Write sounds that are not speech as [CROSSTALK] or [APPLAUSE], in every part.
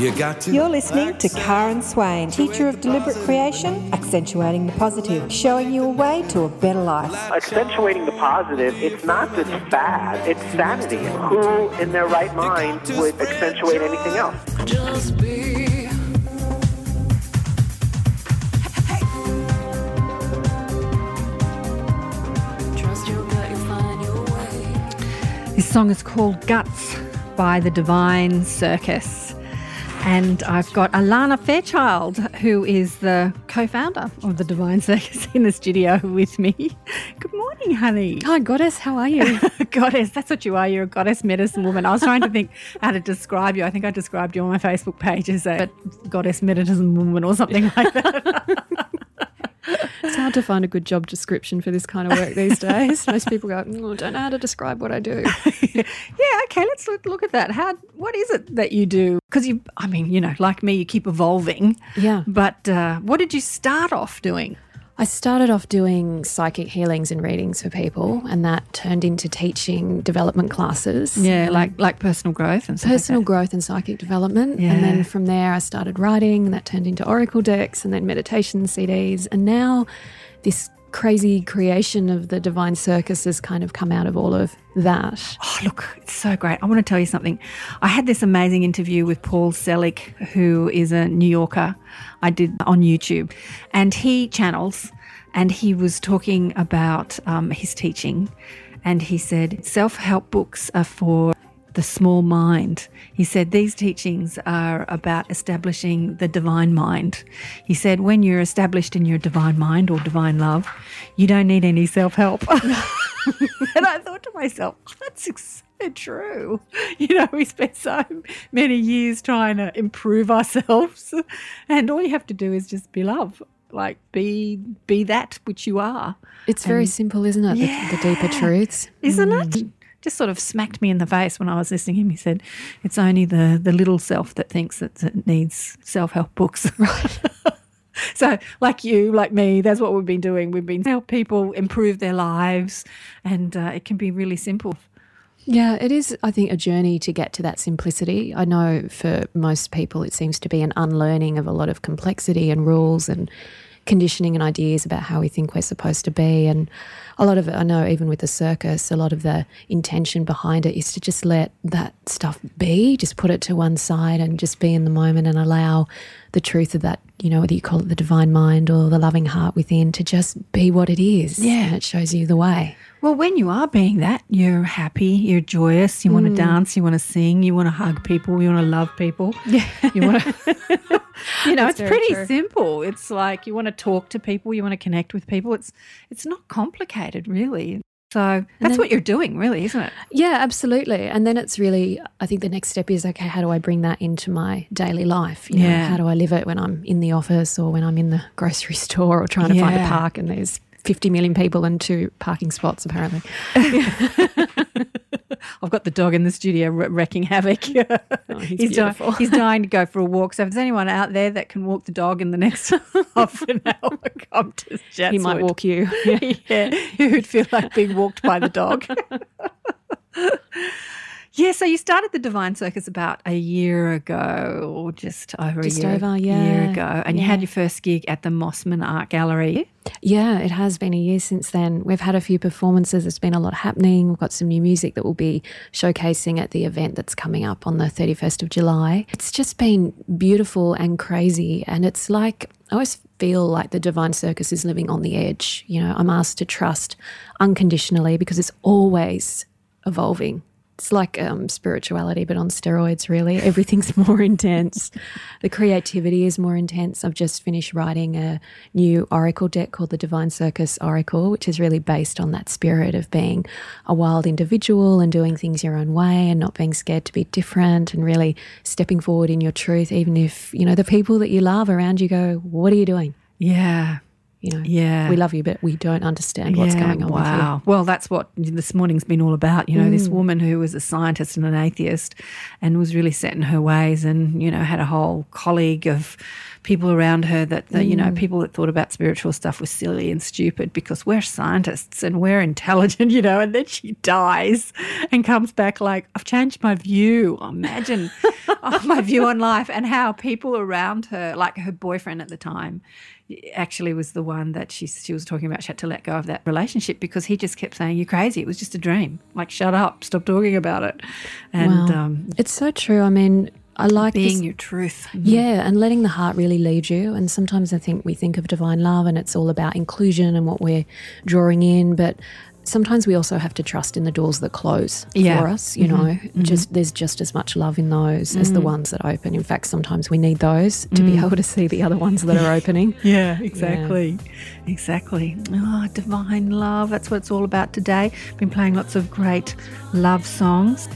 You got to. You're listening to Karen Swain, teacher of deliberate creation, accentuating the positive, showing you a way to a better life. accentuating the positive, it's not just fad, it's sanity. Who in their right mind would accentuate anything else? Just be. Trust your gut, you'll find your way. This song is called Guts by the Divine Circus. And I've got Alana Fairchild, who is the co founder of the Divine Circus, in the studio with me. Good morning, honey. Hi, goddess. How are you? [LAUGHS] goddess, that's what you are. You're a goddess medicine woman. I was trying to think how to describe you. I think I described you on my Facebook page as a goddess medicine woman or something like that. [LAUGHS] hard to find a good job description for this kind of work these [LAUGHS] days. Most people go, oh, I don't know how to describe what I do. [LAUGHS] yeah, okay, let's look, look at that. How what is it that you do? Because you I mean, you know, like me, you keep evolving. Yeah. But uh, what did you start off doing? I started off doing psychic healings and readings for people, and that turned into teaching development classes. Yeah, like like personal growth and like personal that. growth and psychic development. And then from there, I started writing, and that turned into oracle decks and then meditation CDs. And now this crazy creation of the divine circus has kind of come out of all of that. Oh, look, it's so great. I want to tell you something. I had this amazing interview with Paul Selig, who is a New Yorker. I did on YouTube, and he channels, and he was talking about um, his teaching, and he said self-help books are for the small mind. He said these teachings are about establishing the divine mind. He said when you're established in your divine mind or divine love, you don't need any self-help. [LAUGHS] and I thought to myself, "Oh, that's so true. [LAUGHS] You know, we spent so many years trying to improve ourselves, [LAUGHS] and all you have to do is just be love. Like be be that which you are. It's very simple, isn't it? The, the deeper truths. Isn't it? Mm. Just sort of smacked me in the face when I was listening to him. He said, "It's only the the little self that thinks that it needs self help books." [LAUGHS] Right. so, like you, like me, that's what we've been doing. We've been help people improve their lives, and uh, it can be really simple. Yeah, it is, I think, a journey to get to that simplicity. I know for most people, it seems to be an unlearning of a lot of complexity and rules and conditioning and ideas about how we think we're supposed to be. And a lot of it, I know, even with the circus, a lot of the intention behind it is to just let that stuff be, just put it to one side and just be in the moment and allow the truth of that, you know, whether you call it the divine mind or the loving heart within, to just be what it is. Yeah. And it shows you the way. Well, when you are being that, you're happy, you're joyous, you want to mm. dance, you want to sing, you want to hug people, you want to love people. Yeah. You want to, [LAUGHS] you know, it's pretty true. simple. It's like you want to talk to people, you want to connect with people. It's it's not complicated, really. So that's then- what you're doing, really, isn't it? Yeah, absolutely. And then it's really, I think the next step is okay, how do I bring that into my daily life? You know, Yeah. how do I live it when I'm in the office or when I'm in the grocery [LAUGHS] store or trying to find a park and there's 50 million people and two parking spots, apparently. [LAUGHS] I've got the dog in the studio wre- wrecking havoc. Oh, he's [LAUGHS] he's, dying, he's dying to go for a walk. So if there's anyone out there that can walk the dog in the next [LAUGHS] half an hour, come to Chatswood. He might walk you. yeah, who would feel like being walked by the dog. Yeah, so you started the Divine Circus about a year ago, or just over Just a year, over, year ago, and you had your first gig at the Mosman Art Gallery. Yeah, it has been a year since then. We've had a few performances. There's been a lot happening. We've got some new music that we'll be showcasing at the event that's coming up on the 31st of July. It's just been beautiful and crazy. And it's like, I always feel like the Divine Circus is living on the edge. You know, I'm asked to trust unconditionally because it's always evolving. It's like um, spirituality, but on steroids, really. Everything's [LAUGHS] more intense. The creativity is more intense. I've just finished writing a new oracle deck called the Divine Circus Oracle, which is really based on that spirit of being a wild individual and doing things your own way and not being scared to be different and really stepping forward in your truth, even if, you know, the people that you love around you go, What are you doing? Yeah. You know, Yeah. we love you, but we don't understand what's Yeah, going on with you. Wow. Well, that's what this morning's been all about. You know, this Mm. woman who was a scientist and an atheist and was really set in her ways and, you know, had a whole colleague of people around her that, that you Mm. know, people that thought about spiritual stuff was silly and stupid because we're scientists and we're intelligent, [LAUGHS] you know, and then she dies and comes back like, I've changed my view. Imagine [LAUGHS] oh, my view on life and how people around her, like her boyfriend at the time, actually was the one that she she was talking about. She had to let go of that relationship because he just kept saying, "You're crazy. It was just a dream. Like, shut up. Stop talking about it." And Wow. um, it's so true. I mean, I like being this- your truth. Yeah, and letting the heart really lead you. And sometimes I think we think of divine love and it's all about inclusion and what we're drawing in, but sometimes we also have to trust in the doors that close Yeah. for us, you mm-hmm. know. Mm-hmm. Just there's just as much love in those as the mm. ones that open. In fact, sometimes we need those to be mm. able to see the other ones that are [LAUGHS] opening. Yeah, exactly. Exactly. Oh, divine love. That's what it's all about today. Been playing lots of great love songs.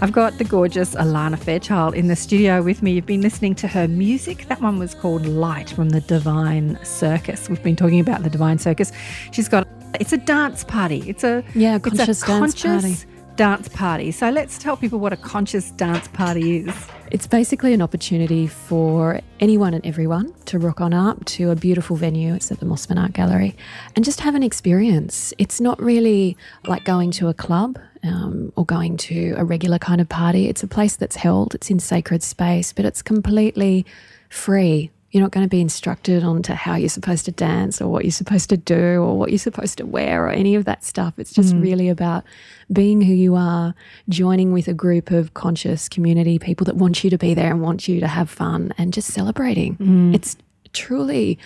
I've got the gorgeous Alana Fairchild in the studio with me. You've been listening to her music. That one was called Light from the Divine Circus. We've been talking about the Divine Circus. She's got it's a dance party. It's a Yeah, it's conscious a dance conscious party. Dance party. So let's tell people what a conscious dance party is. It's basically an opportunity for anyone and everyone to rock on up to a beautiful venue. It's at the Mosman Art Gallery and just have an experience. It's not really like going to a club um, or going to a regular kind of party. It's a place that's held, it's in sacred space, but it's completely free. You're not going to be instructed on to how you're supposed to dance or what you're supposed to do or what you're supposed to wear or any of that stuff. It's just mm. really about being who you are, joining with a group of conscious community people that want you to be there and want you to have fun and just celebrating. Mm. It's truly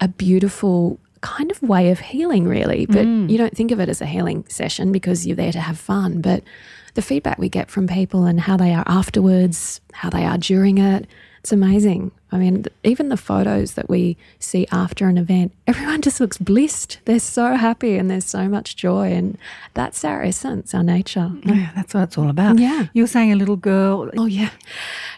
a beautiful kind of way of healing, really. But mm. you don't think of it as a healing session because you're there to have fun. But the feedback we get from people and how they are afterwards, how they are during it, it's amazing. I mean, even the photos that we see after an event, [LAUGHS] everyone just looks blissed. They're so happy and there's so much joy. And that's our essence, our nature. Yeah, that's what it's all about. Yeah. You were saying a little girl. Oh, yeah.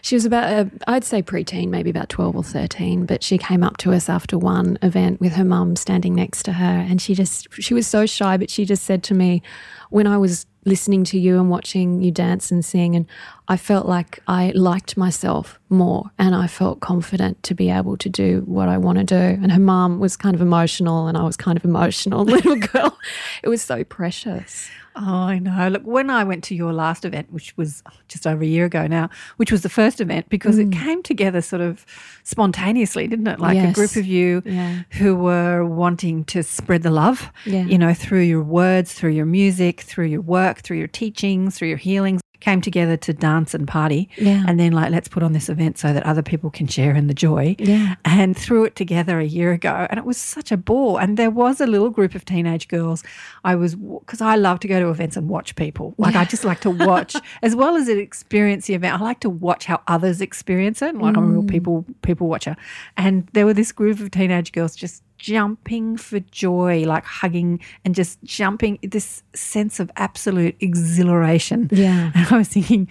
She was about, uh, I'd say preteen, maybe about 12 or 13, but she came up to us after one event with her mum standing next to her. And she just, she was so shy, but she just said to me, when I was listening to you and watching you dance and sing, and I felt like I liked myself more and I felt confident to be able to do what I want to do. And her mom was kind of emotional, and I was kind of [LAUGHS] emotional, little girl. It was so precious. Oh, I know. Look, when I went to your last event, which was just over a year ago now, which was the first event because it mm. came together sort of spontaneously, didn't it? Like a group of you Yeah. who were wanting to spread the love, Yeah. you know, through your words, through your music, through your work, through your teachings, through your healings. Came together to dance and party, Yeah. and then like let's put on this event so that other people can share in the joy. Yeah. and threw it together a year ago, and it was such a ball. And there was a little group of teenage girls. I was because I love to go to events and watch people. Like I just like to [LAUGHS] watch as well as experience the event. I like to watch how others experience it. Like I'm a real Mm. people people watcher. And there were this group of teenage girls just jumping for joy, like hugging and just jumping. This sense of absolute exhilaration. Yeah. [LAUGHS] And I was thinking,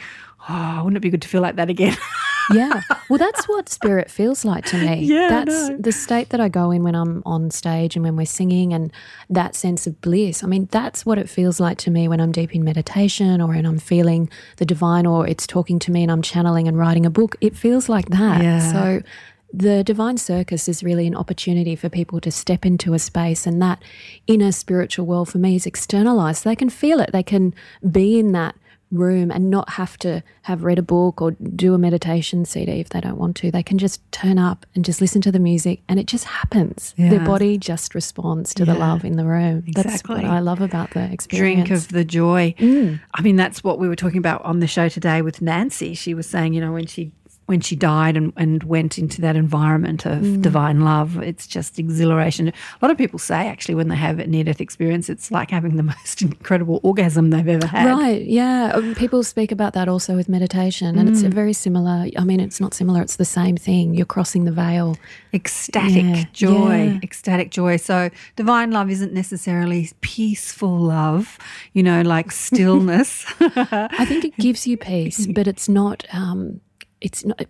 oh, wouldn't it be good to feel like that again? [LAUGHS] yeah. Well, that's what spirit feels like to me. [LAUGHS] Yeah, That's know. the state that I go in when I'm on stage and when we're singing and that sense of bliss. I mean, that's what it feels like to me when I'm deep in meditation or when I'm feeling the divine or it's talking to me and I'm channeling and writing a book. It feels like that. Yeah. So the divine circus is really an opportunity for people to step into a space and that inner spiritual world for me is externalized. They can feel it. They can be in that room and not have to have read a book or do a meditation CD if they don't want to. They can just turn up and just listen to the music and it just happens. Their body just responds to the love in the room. That's what I love about the experience. drink of the joy. Mm. I mean, that's what we were talking about on the show today with Nancy. She was saying, you know, when she when she died and, and went into that environment of Mm. divine love. It's just exhilaration. A lot of people say actually when they have a near death experience, it's like having the [LAUGHS] most incredible orgasm they've ever had. Right, yeah. Um, People speak about that also with meditation, and it's Mm. a very similar. I mean, it's not similar, it's the same thing. You're crossing the veil. ecstatic Yeah, joy, yeah. ecstatic joy. So divine love isn't necessarily peaceful love, you know, like [LAUGHS] stillness. I think it gives you peace, [LAUGHS] but it's not. Um, it's not.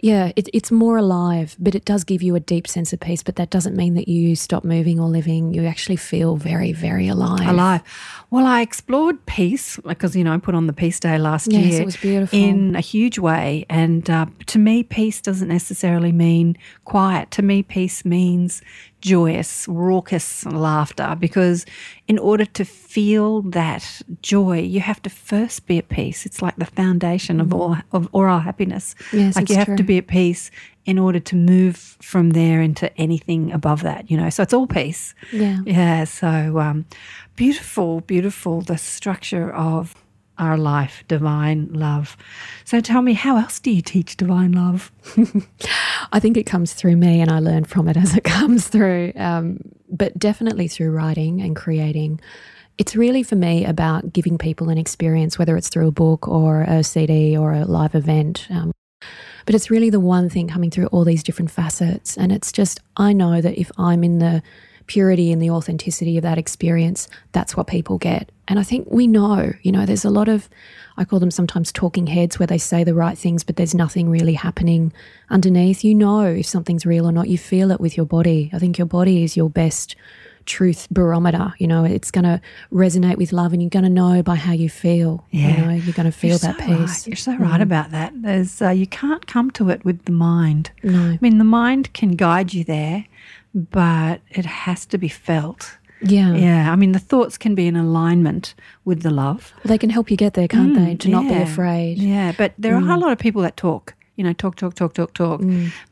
Yeah, it, it's more alive, but it does give you a deep sense of peace. But that doesn't mean that you stop moving or living. You actually feel very, very alive. alive. Well, I explored peace because you know I put on the Peace Day last Yes, year. it was beautiful. in a huge way, and uh, to me, peace doesn't necessarily mean quiet. To me, peace means joyous, raucous laughter. Because in order to feel that joy, you have to first be at peace. It's like the foundation of all of all our happiness. Yes, like you have true. to be at peace in order to move from there into anything above that. You know, so it's all peace. Yeah. Yeah, so um, beautiful, beautiful, the structure of our life, divine love. So tell me, how else do you teach divine love? [LAUGHS] I think it comes through me, and I learn from it [LAUGHS] as it comes through. Um, but definitely through writing and creating. It's really for me about giving people an experience, whether it's through a book or a CD or a live event. Um, but it's really the one thing coming through all these different facets. And it's just, I know that if I'm in the purity and the authenticity of that experience, that's what people get. And I think we know, you know, there's a lot of, I call them sometimes talking heads where they say the right things, but there's nothing really happening underneath. You know if something's real or not. You feel it with your body. I think your body is your best truth barometer. You know, it's going to resonate with love and you're going to know by how you feel. Yeah. You know, you're going to feel You're that so peace. Right. You're so right about that. There's uh, you can't come to it with the mind. No. I mean, the mind can guide you there, but it has to be felt. Yeah. Yeah, I mean, the thoughts can be in alignment with the love. Well, they can help you get there, can't they? To not be Mm, Yeah. afraid. Mm. Yeah, but there are a lot of people that talk. You know, talk, talk, talk, talk, talk.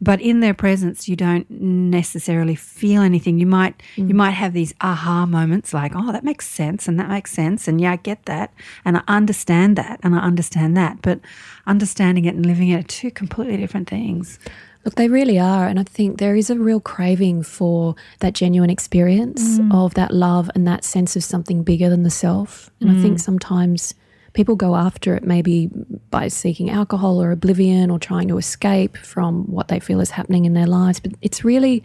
But in their presence, you don't necessarily feel anything. You might, Mm. you might have these aha moments, like, "Oh, that makes sense," and that makes sense, and yeah, I get that, and I understand that, and I understand that. But understanding it and living it are two completely different things. Look, they really are. And I think there is a real craving for that genuine experience Mm. of that love and that sense of something bigger than the self. And I Mm. think sometimes people go after it maybe by seeking alcohol or oblivion or trying to escape from what they feel is happening in their lives. But it's really,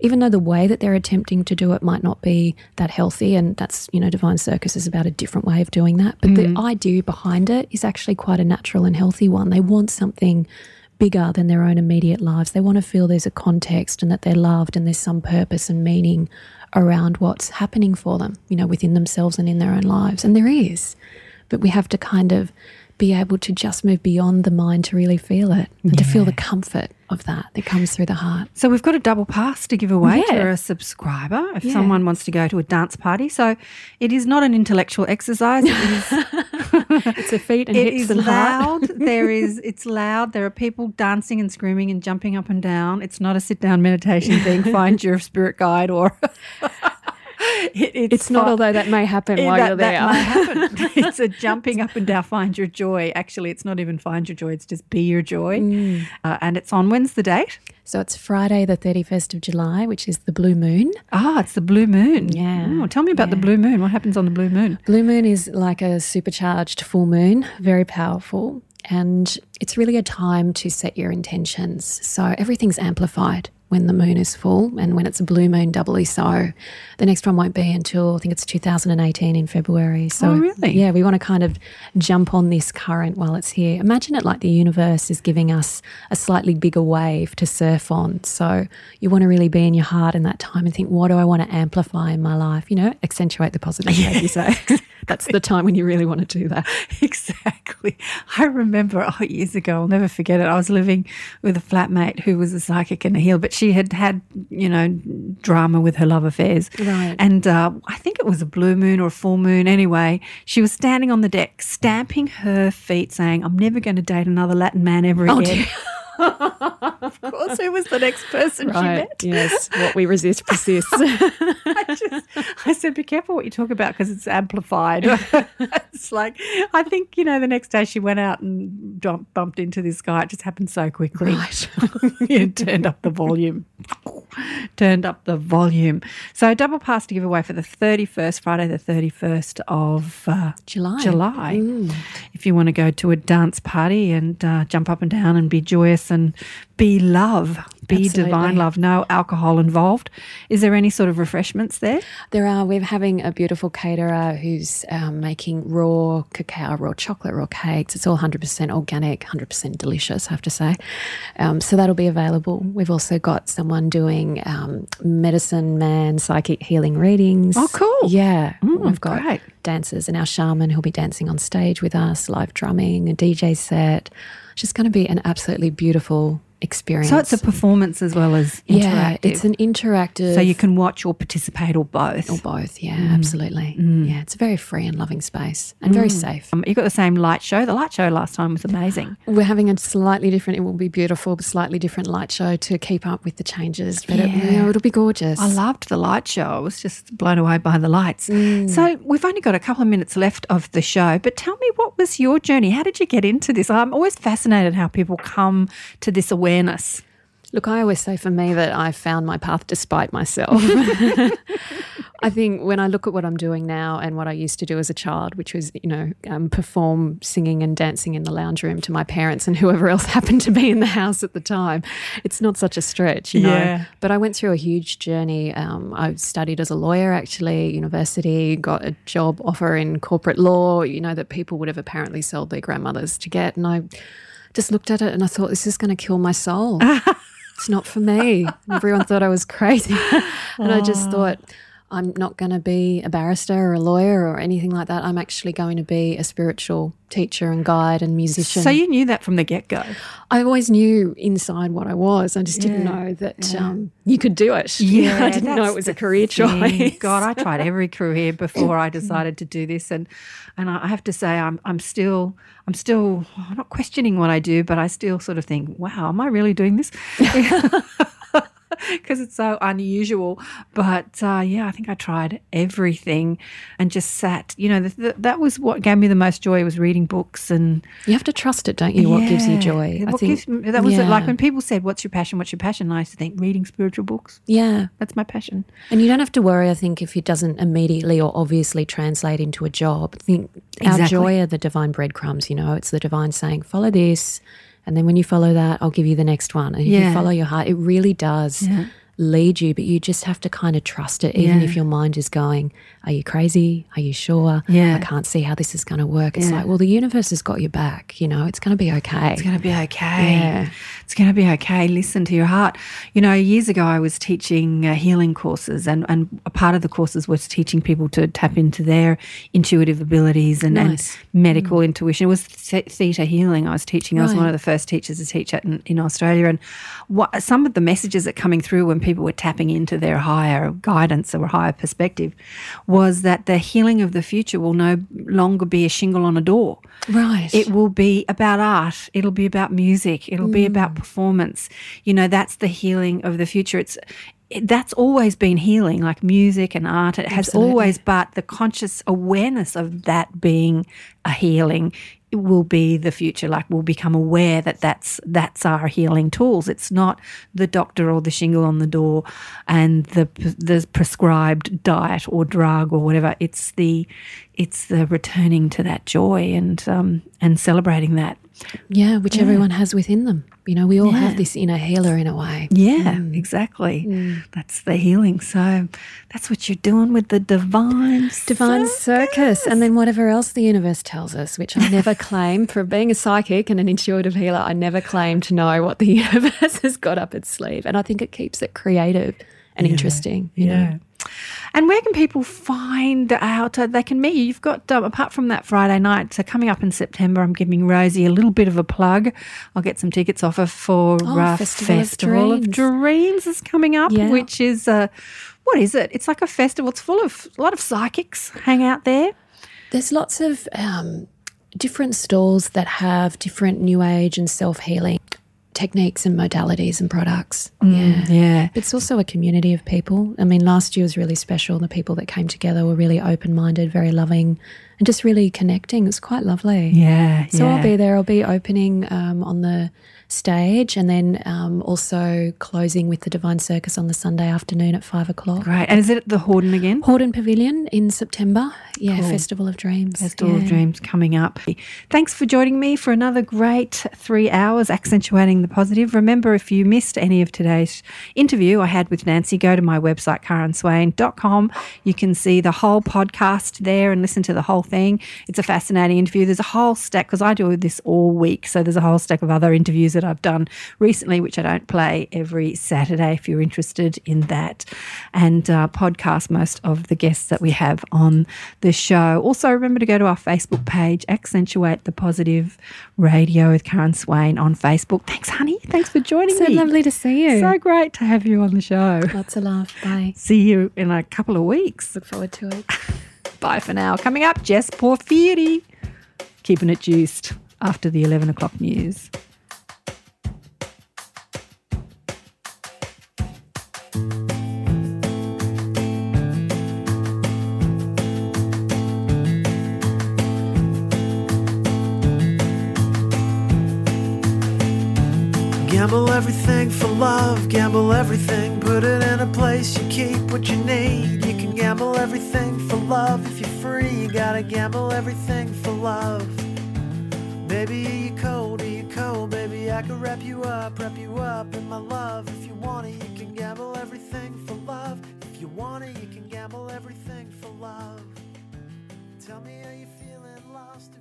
even though the way that they're attempting to do it might not be that healthy, and that's, you know, Divine Circus is about a different way of doing that. But the idea behind it is actually quite a natural and healthy one. They want something bigger than their own immediate lives. They want to feel there's a context and that they're loved and there's some purpose and meaning around what's happening for them, you know, within themselves and in their own lives. And there is. But we have to kind of be able to just move beyond the mind to really feel it and to feel the comfort of that that comes through the heart. So we've got a double pass to give away Yeah. to a subscriber if Yeah. someone wants to go to a dance party. So it is not an intellectual exercise. It is [LAUGHS] [LAUGHS] It's a feet and It hips is and heart. loud. there is [LAUGHS] it's loud. There are people dancing and screaming and jumping up and down. It's not a sit down meditation thing. Find [LAUGHS] your spirit guide or [LAUGHS] it, It's not, fi- although that may happen while that, you're there. That may happen. [LAUGHS] [LAUGHS] it's a jumping up and down. Find your joy. Actually, it's not even find your joy. It's just be your joy. Mm. Uh, and it's on. When's the date? So it's Friday, the 31st of July, which is the blue moon. Ah, it's the blue moon. Yeah. Oh, tell me about the blue moon. What happens on the blue moon? Blue moon is like a supercharged full moon, very powerful. And it's really a time to set your intentions. So everything's amplified when the moon is full, and when it's a blue moon, doubly so. The next one won't be until I think it's 2018 in February. So, Oh, really? yeah, we want to kind of jump on this current while it's here. Imagine it like the universe is giving us a slightly bigger wave to surf on. So, you want to really be in your heart in that time and think, what do I want to amplify in my life? You know, accentuate the positive, as you [LAUGHS] say. [LAUGHS] That's the time when you really want to do that. [LAUGHS] Exactly. I remember oh, years ago, I'll never forget it. I was living with a flatmate who was a psychic and a healer, but she had had, you know, drama with her love affairs. Right. And uh, I think it was a blue moon or a full moon. Anyway, she was standing on the deck, stamping her feet, saying, I'm never going to date another Latin man ever Oh, again. dear. [LAUGHS] of course, who was the next person she met? Yes. What we resist persists. [LAUGHS] I just, I said, be careful what you talk about because it's amplified. [LAUGHS] it's like, I think, you know, the next day she went out and bumped into this guy. It just happened so quickly. Right. [LAUGHS] you turned up the volume. turned up the volume. So, double pass to give away for the 31st, Friday, the 31st of uh, July. July. If you want to go to a dance party and uh, jump up and down and be joyous and be love, be divine love, no alcohol involved. Is there any sort of refreshments there? There are. We're having a beautiful caterer who's um, making raw cacao, raw chocolate, raw cakes. It's all 100% organic, 100% delicious, I have to say. Um, so that'll be available. We've also got someone doing um, medicine man psychic healing readings. Oh, cool. Yeah. We've got great. dancers and our shaman who'll be dancing on stage with us, live drumming, a DJ set. Just going to be an absolutely beautiful experience. So it's a performance as well as interactive. yeah, it's an interactive. so you can watch or participate or both. Or both, yeah, mm. absolutely. Mm. Yeah, it's a very free and loving space and very mm. safe. Um, you got the same light show. The light show last time was amazing. We're having a slightly different, it will be beautiful, but slightly different light show to keep up with the changes. But it, you know, it'll be gorgeous. I loved the light show. I was just blown away by the lights. So we've only got a couple of minutes left of the show, but tell me what was your journey? How did you get into this? I'm always fascinated how people come to this awareness. Look, I always say for me that I found my path despite myself. [LAUGHS] I think when I look at what I'm doing now and what I used to do as a child, which was, you know, um, perform singing and dancing in the lounge room to my parents and whoever else [LAUGHS] happened to be in the house at the time, it's not such a stretch, you know. Yeah. But I went through a huge journey. Um, I studied as a lawyer, actually, university, got a job offer in corporate law, you know, that people would have apparently sold their grandmothers to get. And I just looked at it and I thought, this is going to kill my soul. [LAUGHS] it's not for me. Everyone thought I was crazy. [LAUGHS] and I just thought, I'm not going to be a barrister or a lawyer or anything like that. I'm actually going to be a spiritual teacher and guide and musician. So you knew that from the get go. I always knew inside what I was. I just didn't know that um, you could do it. [LAUGHS] Yeah, I didn't know it was a career thing. choice. God, I tried [LAUGHS] every career before I decided to do this, and and I have to say, I'm I'm still I'm still I'm not questioning what I do, but I still sort of think, wow, am I really doing this? [LAUGHS] [LAUGHS] Because it's so unusual, but uh, yeah, I think I tried everything, and just sat. You know, th- th- that was what gave me the most joy was reading books and You have to trust it, don't you? What gives you Yeah. joy? Gives me- that was it. yeah. Like when people said, "What's your passion? What's your passion?" I used to think reading spiritual books. yeah. That's my passion. And you don't have to worry, I think, if it doesn't immediately or obviously translate into a job. I think our joy are the divine breadcrumbs, you know, it's the divine saying, follow this. And then when you follow that, I'll give you the next one. And if Yeah. you follow your heart, it really does lead you, but you just have to kind of trust it, even Yeah. if your mind is going, Are you crazy? Are you sure? Yeah. I can't see how this is going to work. It's like, well, the universe has got your back, you know, it's going to be okay. It's going to be okay. Yeah. It's going to be okay. Listen to your heart. You know, years ago, I was teaching uh, healing courses, and, and a part of the courses was teaching people to tap into their intuitive abilities and, Nice. Mm. and medical intuition. It was th- theta healing I was teaching. I was one of the first teachers to teach it in, in Australia. And what, some of the messages that coming through when people were tapping into their higher guidance or higher perspective was that the healing of the future will no longer be a shingle on a door. Right. It will be about art. It'll be about music. It'll be about performance. You know, that's the healing of the future. It's it, that's always been healing, like music and art. It has Absolutely. always, but the conscious awareness of that being a healing it will be the future. Like we'll become aware that that's that's our healing tools. It's not the doctor or the shingle on the door and the the prescribed diet or drug or whatever. It's the it's the returning to that joy and um, and celebrating that. yeah, which everyone has within them. You know, we all have this inner healer in a way. Yeah, exactly. That's the healing. So that's what you're doing with the divine Divine circus, and then whatever else the universe tells us, which I never [LAUGHS] claim for being a psychic and an intuitive healer. I never claim to know what the [LAUGHS] universe has got up its sleeve, and I think it keeps it creative and interesting. You know, And where can people find out uh, they can meet you? You've got, um, apart from that Friday night, so coming up in September, I'm giving Rosie a little bit of a plug. I'll get some tickets off her for Oh, uh, Festival of Festival of Dreams. Dreams is coming up, Yeah. which is, uh, what is it? It's like a festival. It's full of a lot of psychics hang out there. there's lots of um, different stalls that have different new age and self healing techniques and modalities and products. yeah. Yeah. It's also a community of people. I mean, last year was really special. The people that came together were really open minded, very loving, and just really connecting. It's quite lovely. Yeah. So yeah. I'll be there. I'll be opening um, on the stage and then um, also closing with the Divine Circus on the Sunday afternoon at five o'clock. Great. And is it at the Hordern again? Hordern Pavilion in September. Yeah, Cool. Festival of Dreams. Festival of Dreams coming up. Thanks for joining me for another great three hours accentuating the positive. Remember, if you missed any of today's interview I had with Nancy, go to my website, karenswain.com. You can see the whole podcast there and listen to the whole thing. It's a fascinating interview. There's a whole stack, because I do this all week. So there's a whole stack of other interviews that I've done recently, which I don't play every Saturday if you're interested in that. And uh, podcast most of the guests that we have on the show. Also, remember to go to our Facebook page, Accentuate the Positive Radio with Karen Swain on Facebook. Thanks, honey. Thanks for joining So me. So lovely to see you. So great to have you on the show. Lots of love. Bye. See you in a couple of weeks. Look forward to it. [LAUGHS] Bye for now. Coming up, Jess Porphyry. Keeping it juiced after the 11 o'clock news. Gamble everything for love, gamble everything, put it in a place you keep what you need. You can gamble everything for love if you're free. You gotta gamble everything for love. Baby, are you cold? Are you cold? Baby, I can wrap you up, wrap you up in my love. If you want it, you can gamble everything for love. If you want it, you can gamble everything for love. Tell me how you feeling, lost.